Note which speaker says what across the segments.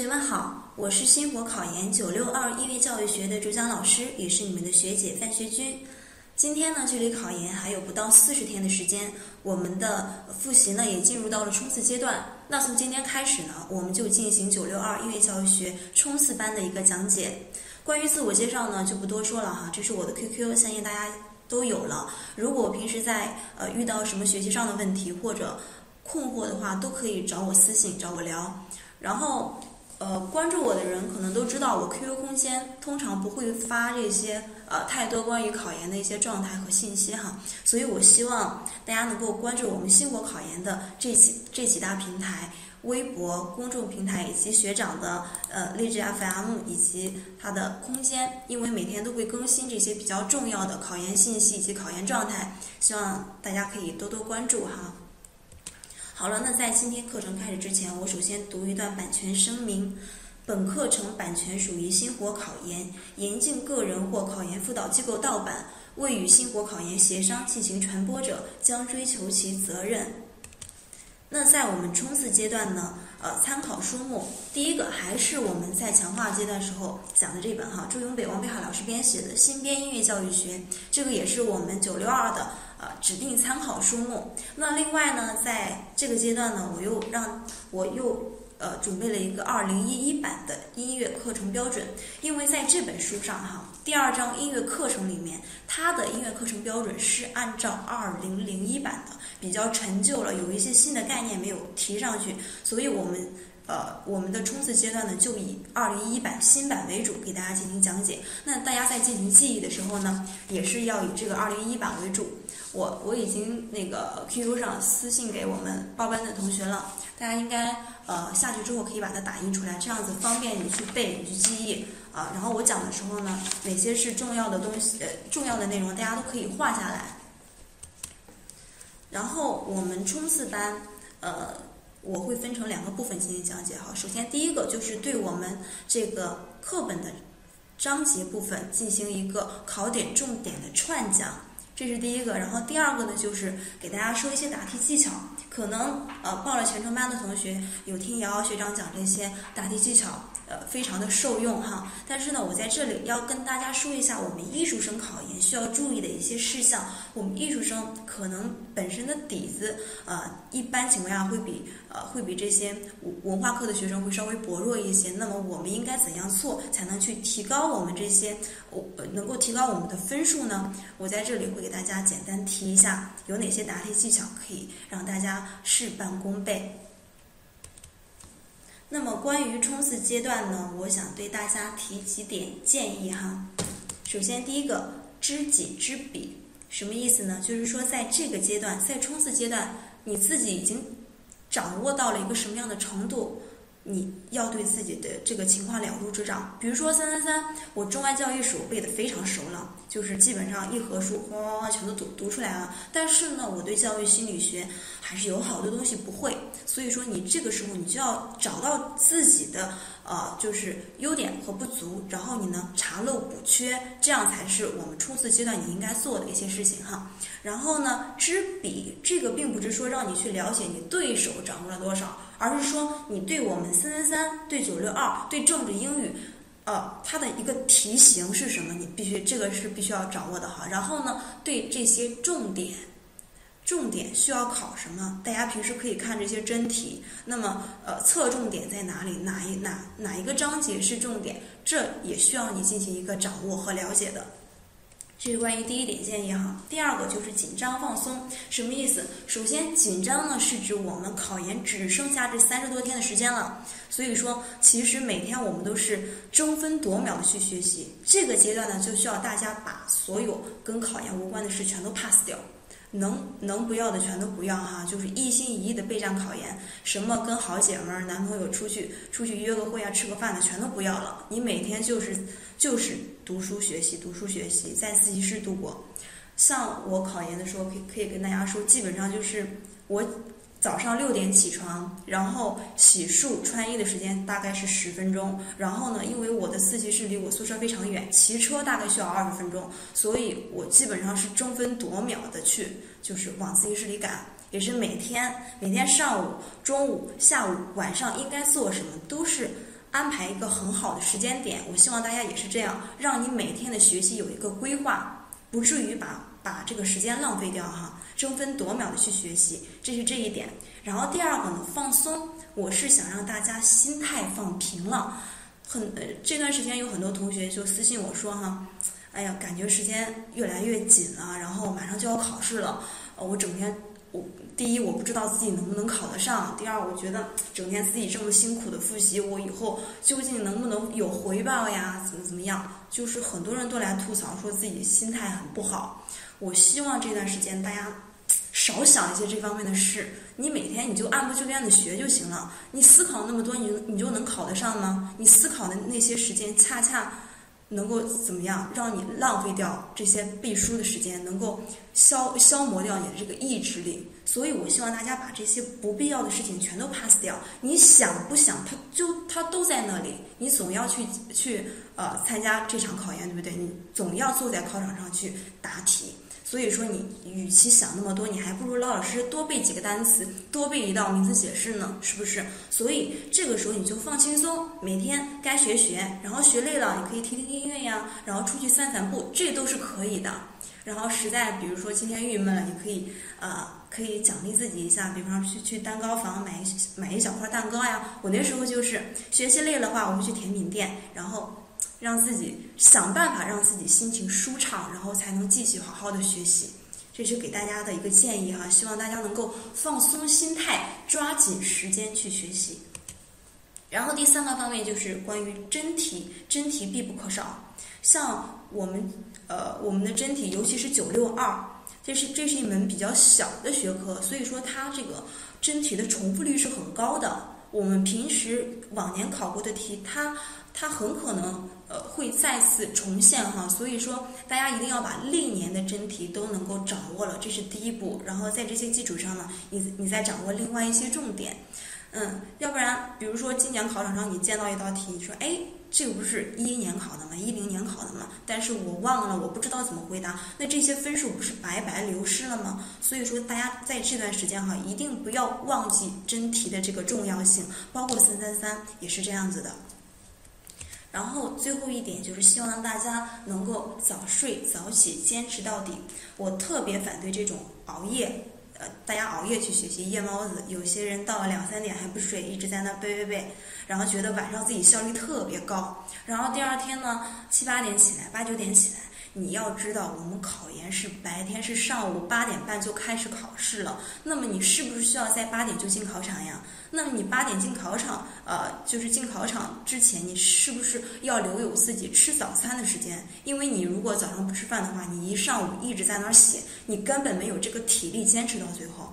Speaker 1: 同学们好，我是星火考研九六二音乐教育学的主讲老师，也是你们的学姐范学军。今天呢，距离考研还有不到四十天的时间，我们的复习呢也进入到了冲刺阶段。那从今天开始呢，我们就进行九六二音乐教育学冲刺班的一个讲解。关于自我介绍呢，就不多说了哈，这是我的 QQ，相信大家都有了。如果平时在呃遇到什么学习上的问题或者困惑的话，都可以找我私信找我聊。然后。呃，关注我的人可能都知道，我 QQ 空间通常不会发这些呃太多关于考研的一些状态和信息哈，所以我希望大家能够关注我们新国考研的这几这几大平台，微博公众平台以及学长的呃励志 FM 以及他的空间，因为每天都会更新这些比较重要的考研信息以及考研状态，希望大家可以多多关注哈。好了，那在今天课程开始之前，我首先读一段版权声明：本课程版权属于星火考研，严禁个人或考研辅导机构盗版，未与星火考研协商进行传播者，将追求其责任。那在我们冲刺阶段呢？呃，参考书目，第一个还是我们在强化阶段时候讲的这本哈，朱永北、王北海老师编写的《新编音乐教育学》，这个也是我们九六二的指定参考书目。那另外呢，在这个阶段呢，我又让我又。呃，准备了一个二零一一版的音乐课程标准，因为在这本书上哈，第二章音乐课程里面，它的音乐课程标准是按照二零零一版的，比较陈旧了，有一些新的概念没有提上去，所以我们呃，我们的冲刺阶段呢，就以二零一一版新版为主，给大家进行讲解。那大家在进行记忆的时候呢，也是要以这个二零一一版为主。我我已经那个 QQ 上私信给我们报班的同学了，大家应该呃下去之后可以把它打印出来，这样子方便你去背、你去记忆啊。然后我讲的时候呢，哪些是重要的东西、呃重要的内容，大家都可以画下来。然后我们冲刺班呃我会分成两个部分进行讲解哈。首先第一个就是对我们这个课本的章节部分进行一个考点重点的串讲。这是第一个，然后第二个呢，就是给大家说一些答题技巧。可能呃报了全程班的同学有听瑶瑶学长讲这些答题技巧。呃，非常的受用哈。但是呢，我在这里要跟大家说一下，我们艺术生考研需要注意的一些事项。我们艺术生可能本身的底子，呃，一般情况下会比呃会比这些文化课的学生会稍微薄弱一些。那么我们应该怎样做才能去提高我们这些，我能够提高我们的分数呢？我在这里会给大家简单提一下，有哪些答题技巧可以让大家事半功倍。那么关于冲刺阶段呢，我想对大家提几点建议哈。首先，第一个知己知彼，什么意思呢？就是说，在这个阶段，在冲刺阶段，你自己已经掌握到了一个什么样的程度？你要对自己的这个情况了如指掌。比如说三三三，我中外教育史我背得非常熟了，就是基本上一合书哗哗哗全都读读出来了。但是呢，我对教育心理学还是有好多东西不会。所以说，你这个时候你就要找到自己的呃，就是优点和不足，然后你呢查漏补缺，这样才是我们冲刺阶段你应该做的一些事情哈。然后呢，知彼这个并不是说让你去了解你对手掌握了多少。而是说，你对我们三三三、对九六二、对政治英语，呃，它的一个题型是什么？你必须这个是必须要掌握的哈。然后呢，对这些重点，重点需要考什么？大家平时可以看这些真题。那么，呃，侧重点在哪里？哪一哪哪一个章节是重点？这也需要你进行一个掌握和了解的。这是关于第一点建议哈，第二个就是紧张放松，什么意思？首先，紧张呢是指我们考研只剩下这三十多天的时间了，所以说其实每天我们都是争分夺秒的去学习。这个阶段呢，就需要大家把所有跟考研无关的事全都 pass 掉。能能不要的全都不要哈，就是一心一意的备战考研，什么跟好姐们儿、男朋友出去出去约个会啊、吃个饭的全都不要了。你每天就是就是读书学习、读书学习，在自习室度过。像我考研的时候，可以可以跟大家说，基本上就是我。早上六点起床，然后洗漱穿衣的时间大概是十分钟。然后呢，因为我的自习室离我宿舍非常远，骑车大概需要二十分钟，所以我基本上是争分夺秒的去，就是往自习室里赶。也是每天每天上午、中午、下午、晚上应该做什么，都是安排一个很好的时间点。我希望大家也是这样，让你每天的学习有一个规划，不至于把把这个时间浪费掉哈，争分夺秒的去学习，这是这一点。然后第二个呢，放松，我是想让大家心态放平了。很呃，这段时间有很多同学就私信我说哈，哎呀，感觉时间越来越紧了，然后马上就要考试了，呃，我整天我第一我不知道自己能不能考得上，第二我觉得整天自己这么辛苦的复习，我以后究竟能不能有回报呀？怎么怎么样？就是很多人都来吐槽说自己心态很不好。我希望这段时间大家。少想一些这方面的事，你每天你就按部就班的学就行了。你思考那么多，你你就能考得上吗？你思考的那些时间，恰恰能够怎么样，让你浪费掉这些背书的时间，能够消消磨掉你的这个意志力。所以我希望大家把这些不必要的事情全都 pass 掉。你想不想，它就它都在那里。你总要去去呃参加这场考研，对不对？你总要坐在考场上去答题。所以说，你与其想那么多，你还不如老老实实多背几个单词，多背一道名词解释呢，是不是？所以这个时候你就放轻松，每天该学学，然后学累了，你可以听听音乐呀，然后出去散散步，这都是可以的。然后实在比如说今天郁闷了，你可以呃可以奖励自己一下，比方说去去蛋糕房买一买一小块蛋糕呀。我那时候就是学习累的话，我会去甜品店，然后。让自己想办法让自己心情舒畅，然后才能继续好好的学习。这是给大家的一个建议哈，希望大家能够放松心态，抓紧时间去学习。然后第三个方面就是关于真题，真题必不可少。像我们呃我们的真题，尤其是九六二，这是这是一门比较小的学科，所以说它这个真题的重复率是很高的。我们平时往年考过的题，它它很可能呃会再次重现哈，所以说大家一定要把历年的真题都能够掌握了，这是第一步。然后在这些基础上呢，你你再掌握另外一些重点，嗯，要不然比如说今年考场上你见到一道题，你说哎。这个不是一一年考的吗？一零年考的吗？但是我忘了，我不知道怎么回答。那这些分数不是白白流失了吗？所以说，大家在这段时间哈，一定不要忘记真题的这个重要性，包括三三三也是这样子的。然后最后一点就是希望大家能够早睡早起，坚持到底。我特别反对这种熬夜。呃，大家熬夜去学习，夜猫子，有些人到了两三点还不睡，一直在那背背背，然后觉得晚上自己效率特别高，然后第二天呢七八点起来，八九点起来。你要知道，我们考研是白天是上午八点半就开始考试了，那么你是不是需要在八点就进考场呀？那么你八点进考场，呃，就是进考场之前，你是不是要留有自己吃早餐的时间？因为你如果早上不吃饭的话，你一上午一直在那儿写，你根本没有这个体力坚持到最后。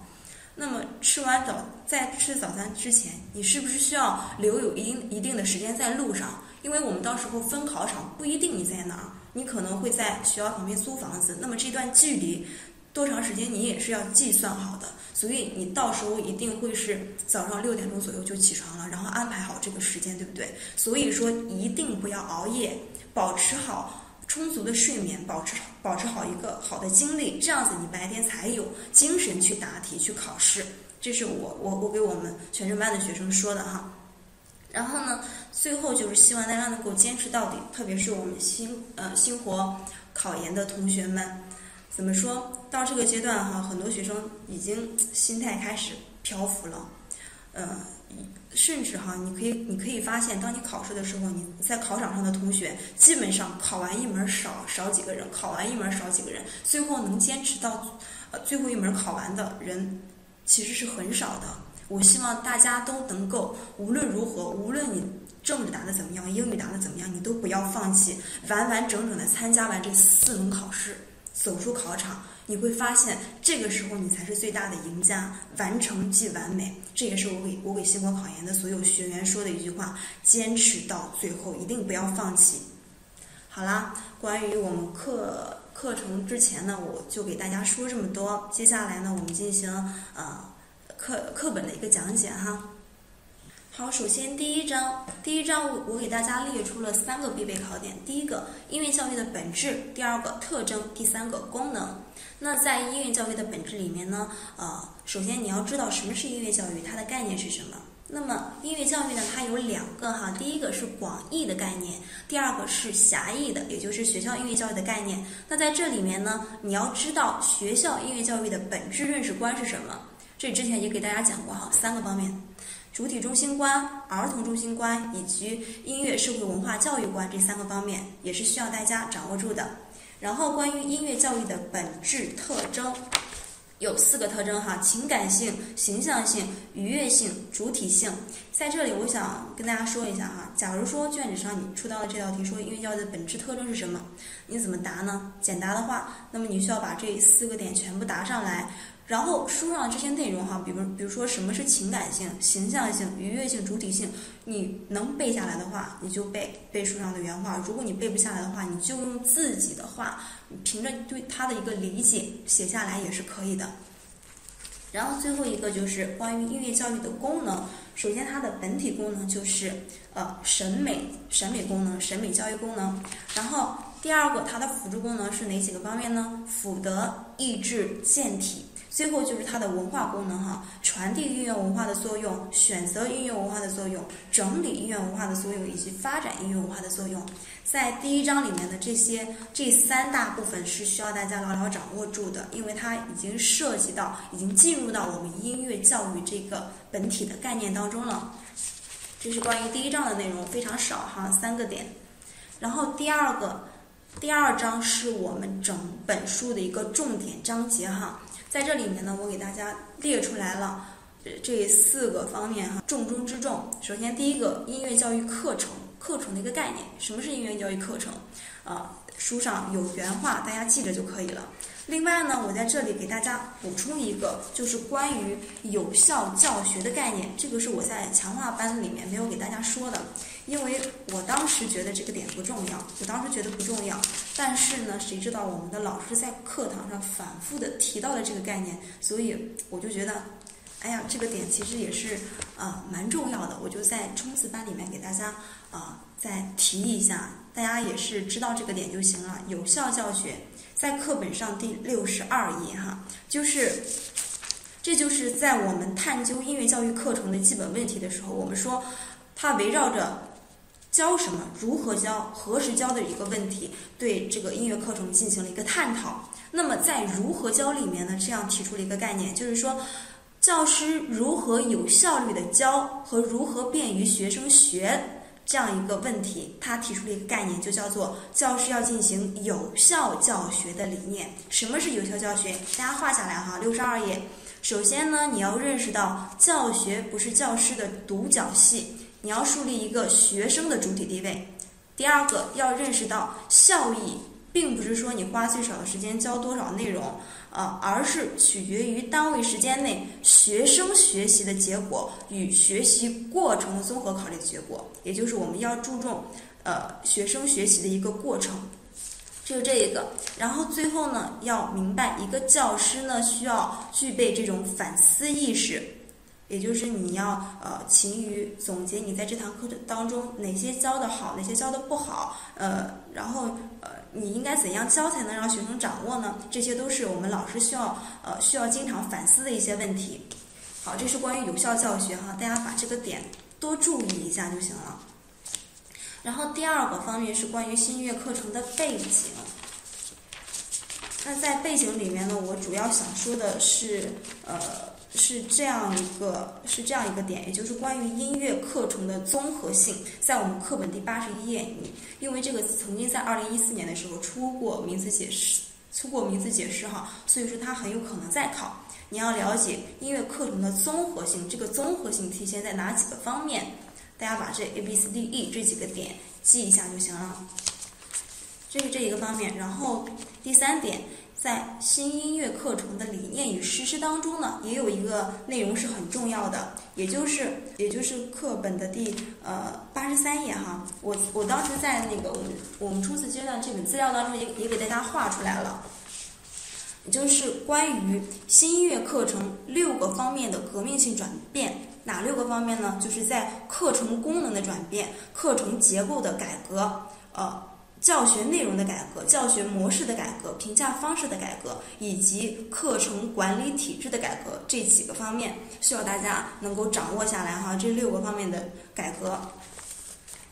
Speaker 1: 那么吃完早，在吃早餐之前，你是不是需要留有一定一定的时间在路上？因为我们到时候分考场不一定你在哪儿。你可能会在学校旁边租房子，那么这段距离多长时间你也是要计算好的，所以你到时候一定会是早上六点钟左右就起床了，然后安排好这个时间，对不对？所以说一定不要熬夜，保持好充足的睡眠，保持保持好一个好的精力，这样子你白天才有精神去答题去考试。这是我我我给我们全程班的学生说的哈。然后呢，最后就是希望大家能够坚持到底，特别是我们新呃新活考研的同学们，怎么说？到这个阶段哈，很多学生已经心态开始漂浮了，呃，甚至哈，你可以你可以发现，当你考试的时候，你在考场上的同学，基本上考完一门少少几个人，考完一门少几个人，最后能坚持到呃最后一门考完的人，其实是很少的。我希望大家都能够，无论如何，无论你政治答的怎么样，英语答的怎么样，你都不要放弃，完完整整的参加完这四门考试，走出考场，你会发现这个时候你才是最大的赢家，完成即完美。这也是我给我给新国考研的所有学员说的一句话：坚持到最后，一定不要放弃。好啦，关于我们课课程之前呢，我就给大家说这么多。接下来呢，我们进行呃。课课本的一个讲解哈。好，首先第一章，第一章我我给大家列出了三个必备考点。第一个，音乐教育的本质；第二个，特征；第三个，功能。那在音乐教育的本质里面呢，呃，首先你要知道什么是音乐教育，它的概念是什么。那么音乐教育呢，它有两个哈，第一个是广义的概念，第二个是狭义的，也就是学校音乐教育的概念。那在这里面呢，你要知道学校音乐教育的本质认识观是什么。这之前也给大家讲过哈，三个方面。主体中心观、儿童中心观以及音乐社会文化教育观这三个方面也是需要大家掌握住的。然后关于音乐教育的本质特征，有四个特征哈：情感性、形象性、愉悦性、主体性。在这里，我想跟大家说一下哈，假如说卷子上你出到了这道题，说音乐教育的本质特征是什么，你怎么答呢？简答的话，那么你需要把这四个点全部答上来。然后书上的这些内容哈，比如比如说什么是情感性、形象性、愉悦性、主体性，你能背下来的话，你就背背书上的原话；如果你背不下来的话，你就用自己的话，凭着对它的一个理解写下来也是可以的。然后最后一个就是关于音乐教育的功能，首先它的本体功能就是呃审美审美功能、审美教育功能。然后第二个它的辅助功能是哪几个方面呢？辅德、益智、健体。最后就是它的文化功能哈，传递音乐文化的作用，选择音乐文化的作用，整理音乐文化的作用，以及发展音乐文化的作用。在第一章里面的这些这三大部分是需要大家牢牢掌握住的，因为它已经涉及到，已经进入到我们音乐教育这个本体的概念当中了。这是关于第一章的内容，非常少哈，三个点。然后第二个，第二章是我们整本书的一个重点章节哈。在这里面呢，我给大家列出来了这四个方面哈，重中之重。首先，第一个音乐教育课程，课程的一个概念，什么是音乐教育课程？啊，书上有原话，大家记着就可以了。另外呢，我在这里给大家补充一个，就是关于有效教学的概念，这个是我在强化班里面没有给大家说的。因为我当时觉得这个点不重要，我当时觉得不重要，但是呢，谁知道我们的老师在课堂上反复的提到了这个概念，所以我就觉得，哎呀，这个点其实也是啊蛮重要的，我就在冲刺班里面给大家啊再提一下，大家也是知道这个点就行了。有效教学在课本上第六十二页哈，就是，这就是在我们探究音乐教育课程的基本问题的时候，我们说它围绕着。教什么？如何教？何时教的一个问题，对这个音乐课程进行了一个探讨。那么在如何教里面呢，这样提出了一个概念，就是说，教师如何有效率的教和如何便于学生学这样一个问题，他提出了一个概念，就叫做教师要进行有效教学的理念。什么是有效教学？大家画下来哈，六十二页。首先呢，你要认识到教学不是教师的独角戏。你要树立一个学生的主体地位。第二个，要认识到效益并不是说你花最少的时间教多少内容，呃，而是取决于单位时间内学生学习的结果与学习过程的综合考虑的结果，也就是我们要注重呃学生学习的一个过程。就这一个，然后最后呢，要明白一个教师呢需要具备这种反思意识。也就是你要呃勤于总结你在这堂课的当中哪些教的好，哪些教的不好，呃，然后呃你应该怎样教才能让学生掌握呢？这些都是我们老师需要呃需要经常反思的一些问题。好，这是关于有效教学哈，大家把这个点多注意一下就行了。然后第二个方面是关于新音乐课程的背景。那在背景里面呢，我主要想说的是呃。是这样一个，是这样一个点，也就是关于音乐课程的综合性，在我们课本第八十一页，你因为这个曾经在二零一四年的时候出过名词解释，出过名词解释哈，所以说它很有可能再考。你要了解音乐课程的综合性，这个综合性体现在哪几个方面？大家把这 A B C D E 这几个点记一下就行了。这是这一个方面，然后第三点。在新音乐课程的理念与实施当中呢，也有一个内容是很重要的，也就是也就是课本的第呃八十三页哈。我我当时在那个我们我们初次阶段这本资料当中也也给大家画出来了，就是关于新音乐课程六个方面的革命性转变。哪六个方面呢？就是在课程功能的转变、课程结构的改革、呃教学内容的改革、教学模式的改革、评价方式的改革，以及课程管理体制的改革这几个方面，需要大家能够掌握下来哈。这六个方面的改革，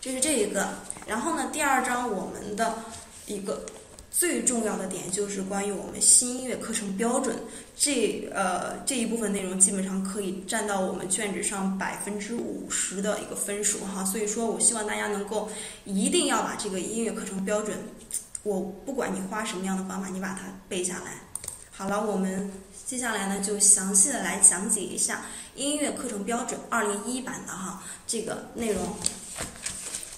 Speaker 1: 这是这一个。然后呢，第二章我们的一个。最重要的点就是关于我们新音乐课程标准，这呃这一部分内容基本上可以占到我们卷子上百分之五十的一个分数哈，所以说我希望大家能够一定要把这个音乐课程标准，我不管你花什么样的方法，你把它背下来。好了，我们接下来呢就详细的来讲解一下音乐课程标准二零一版的哈这个内容。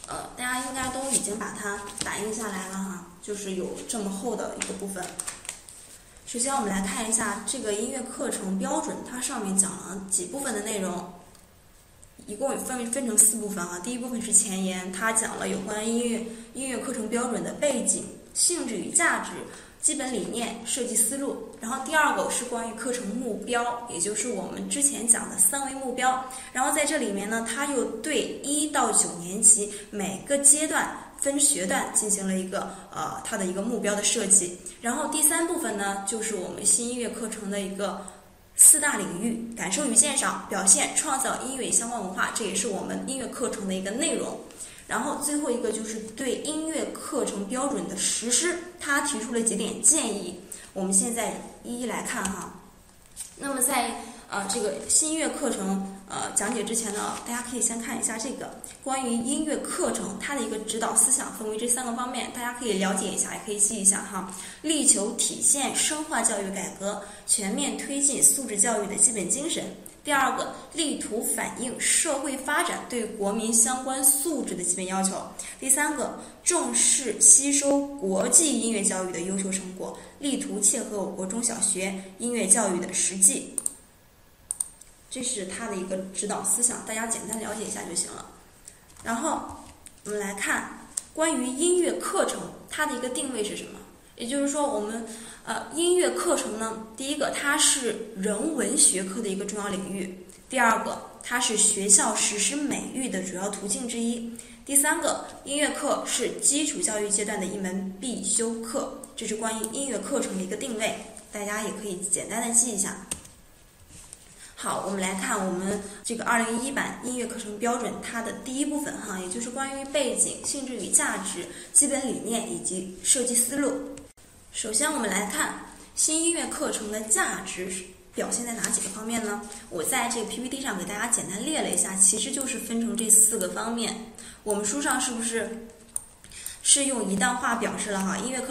Speaker 1: 呃，大家应该都已经把它打印下来了哈，就是有这么厚的一个部分。首先，我们来看一下这个音乐课程标准，它上面讲了几部分的内容，一共分分成四部分啊。第一部分是前言，它讲了有关音乐音乐课程标准的背景、性质与价值。基本理念、设计思路，然后第二个是关于课程目标，也就是我们之前讲的三维目标。然后在这里面呢，它又对一到九年级每个阶段分学段进行了一个呃它的一个目标的设计。然后第三部分呢，就是我们新音乐课程的一个四大领域：感受与鉴赏、表现、创造音乐相关文化，这也是我们音乐课程的一个内容。然后最后一个就是对音乐课程标准的实施，他提出了几点建议，我们现在一一来看哈。那么在呃这个新音乐课程呃讲解之前呢，大家可以先看一下这个关于音乐课程它的一个指导思想，分为这三个方面，大家可以了解一下，也可以记一下哈。力求体现深化教育改革，全面推进素质教育的基本精神。第二个，力图反映社会发展对国民相关素质的基本要求。第三个，重视吸收国际音乐教育的优秀成果，力图切合我国中小学音乐教育的实际。这是他的一个指导思想，大家简单了解一下就行了。然后我们来看关于音乐课程，它的一个定位是什么？也就是说，我们呃音乐课程呢，第一个它是人文学科的一个重要领域；第二个，它是学校实施美育的主要途径之一；第三个，音乐课是基础教育阶段的一门必修课。这是关于音乐课程的一个定位，大家也可以简单的记一下。好，我们来看我们这个二零一一版音乐课程标准，它的第一部分哈，也就是关于背景、性质与价值、基本理念以及设计思路。首先，我们来看新音乐课程的价值表现在哪几个方面呢？我在这个 PPT 上给大家简单列了一下，其实就是分成这四个方面。我们书上是不是是用一段话表示了哈？音乐课。